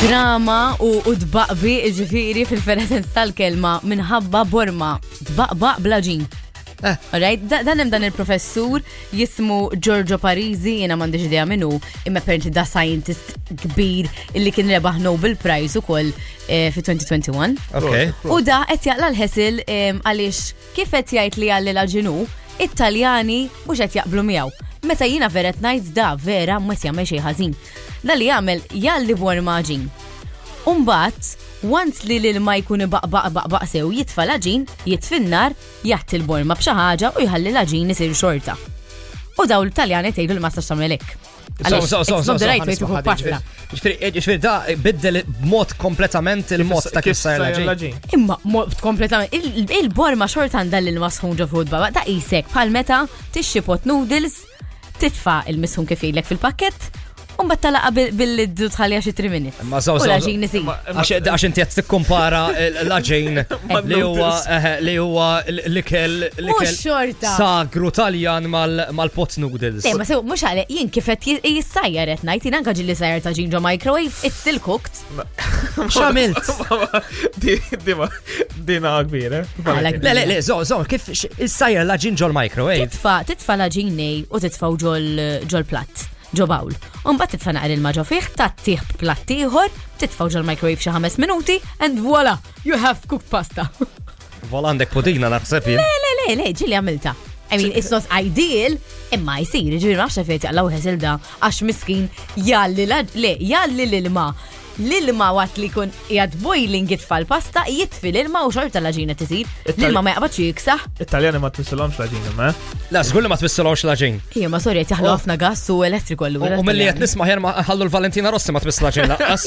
Drama u dbaqbi ġifiri fil-fera sens tal-kelma minħabba borma dbaqbaq blaġin. Eh. Alright, da- dan hemm dan il-professur jismu Giorgio Parisi, jiena m'għandix idea minnu, imma apparently da scientist kbir illi kien rebaħ Nobel Prize ukoll eh, fi 2021. Okay. U da qed jaqla l-ħesil em, għaliex Kif qed jgħid li għalli l-għaġin hu, it-Taljani mhux qed jaqblu miegħu. Meta jiena vera qed ngħid da vera mhux jagħmel xejn ħażin. Da li jagħmel jgħalli b'war maġin. Umbat, once li l-ilma jkun ibaqbaq baqbaq sew jitfa l-għaġin, jitfi n-nar, jgħatti l-borma b'xi ħaġa u jħalli l-għaġin isir xorta. U daw l-Taljani tgħidu li ma stax tagħmel hekk. Ġifiri da biddel mod kompletament il-mod ta' kif sa' l-ġin. Imma mod kompletament, il-bor ma' xort għanda l-masħun ġo futba, da' isek pal meta tixxi pot noodles, titfa il-misħun kif ilek fil-pakket, un battala bil-liddu tħalja xie 3 minutes. Ma zaw zaw. Laġin isi. Għax inti qed tikkumpara l-laġin li huwa eh, li huwa l-ikel l-ikel sagru Taljan mal-pot noodles. Eh, ma sew mhux għalek jien kif qed jissajjar qed ngħid jien anke ġilli sajjar ta' ġinġo microwave it's still cooked. X'għamilt? Dima dina kbira. Eh? Le le le zaw zaw kif issajjar laġin ġol microwave. Titfa' titfa' laġin u titfa' ġol ġol platt. ġo bowl. U mbagħad titfenaq l-ilma ġo fih, tattih b'platt ieħor, titfgħu ġol-microwave xi ħames minuti and voila, you have cooked pasta. Vola għandek pudina naħseb jien. Le, le, le, le, ġili għamilta. I mean, it's not ideal, imma jisir, ġiri maħxa fejt għallaw ħesilda, għax miskin jalli, le, jalli l-ilma L-ilma waqt li jkun qiegħed boiling jitfa' l-pasta, jitfi l-ilma u xorta l-aġina tisir. L-ilma ma jaqbadx jiksaħ. It-Taljani ma twissilhomx l-aġina, ma? La, żgur li ma twissilhomx l-aġin. Hija ma sorry qed jaħlu oh. ħafna gass u elettriku allura. U milli qed nisma' ħjar ma ħallu l-Valentina Rossi ma twissil l-aġin laqqas.